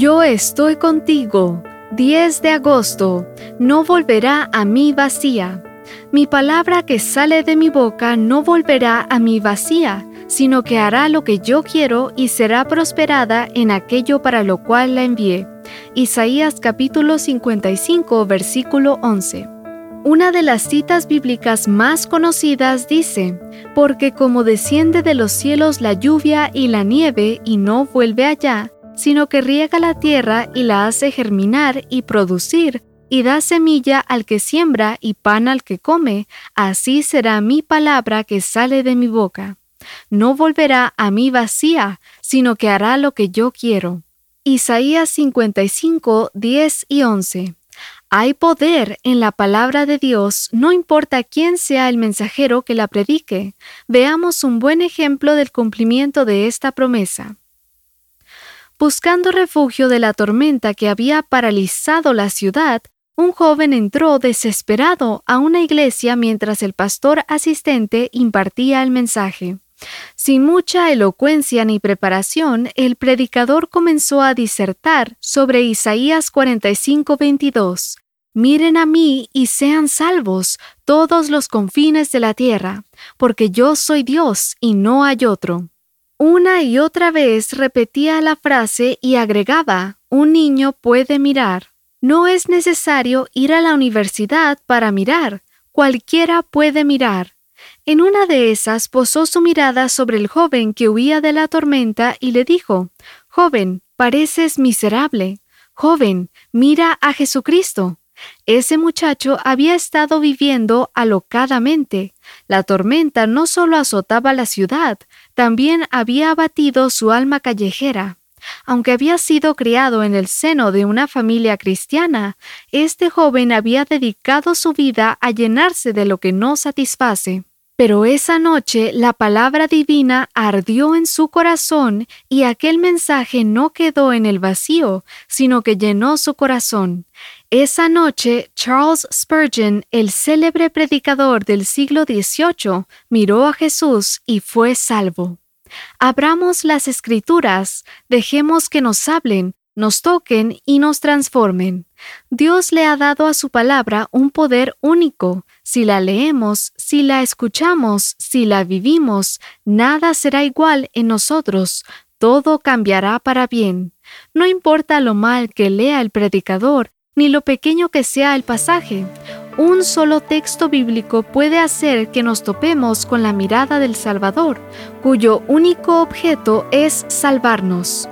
Yo estoy contigo. 10 de agosto. No volverá a mí vacía. Mi palabra que sale de mi boca no volverá a mí vacía, sino que hará lo que yo quiero y será prosperada en aquello para lo cual la envié. Isaías capítulo 55 versículo 11. Una de las citas bíblicas más conocidas dice, porque como desciende de los cielos la lluvia y la nieve y no vuelve allá, sino que riega la tierra y la hace germinar y producir, y da semilla al que siembra y pan al que come, así será mi palabra que sale de mi boca. No volverá a mí vacía, sino que hará lo que yo quiero. Isaías 55, 10 y 11. Hay poder en la palabra de Dios, no importa quién sea el mensajero que la predique. Veamos un buen ejemplo del cumplimiento de esta promesa. Buscando refugio de la tormenta que había paralizado la ciudad, un joven entró desesperado a una iglesia mientras el pastor asistente impartía el mensaje. Sin mucha elocuencia ni preparación, el predicador comenzó a disertar sobre Isaías 45:22. Miren a mí y sean salvos todos los confines de la tierra, porque yo soy Dios y no hay otro. Una y otra vez repetía la frase y agregaba, un niño puede mirar. No es necesario ir a la universidad para mirar, cualquiera puede mirar. En una de esas posó su mirada sobre el joven que huía de la tormenta y le dijo, Joven, pareces miserable. Joven, mira a Jesucristo. Ese muchacho había estado viviendo alocadamente. La tormenta no solo azotaba la ciudad, también había abatido su alma callejera. Aunque había sido criado en el seno de una familia cristiana, este joven había dedicado su vida a llenarse de lo que no satisface. Pero esa noche la palabra divina ardió en su corazón y aquel mensaje no quedó en el vacío, sino que llenó su corazón. Esa noche Charles Spurgeon, el célebre predicador del siglo XVIII, miró a Jesús y fue salvo. Abramos las escrituras, dejemos que nos hablen, nos toquen y nos transformen. Dios le ha dado a su palabra un poder único. Si la leemos, si la escuchamos, si la vivimos, nada será igual en nosotros, todo cambiará para bien. No importa lo mal que lea el predicador, ni lo pequeño que sea el pasaje. Un solo texto bíblico puede hacer que nos topemos con la mirada del Salvador, cuyo único objeto es salvarnos.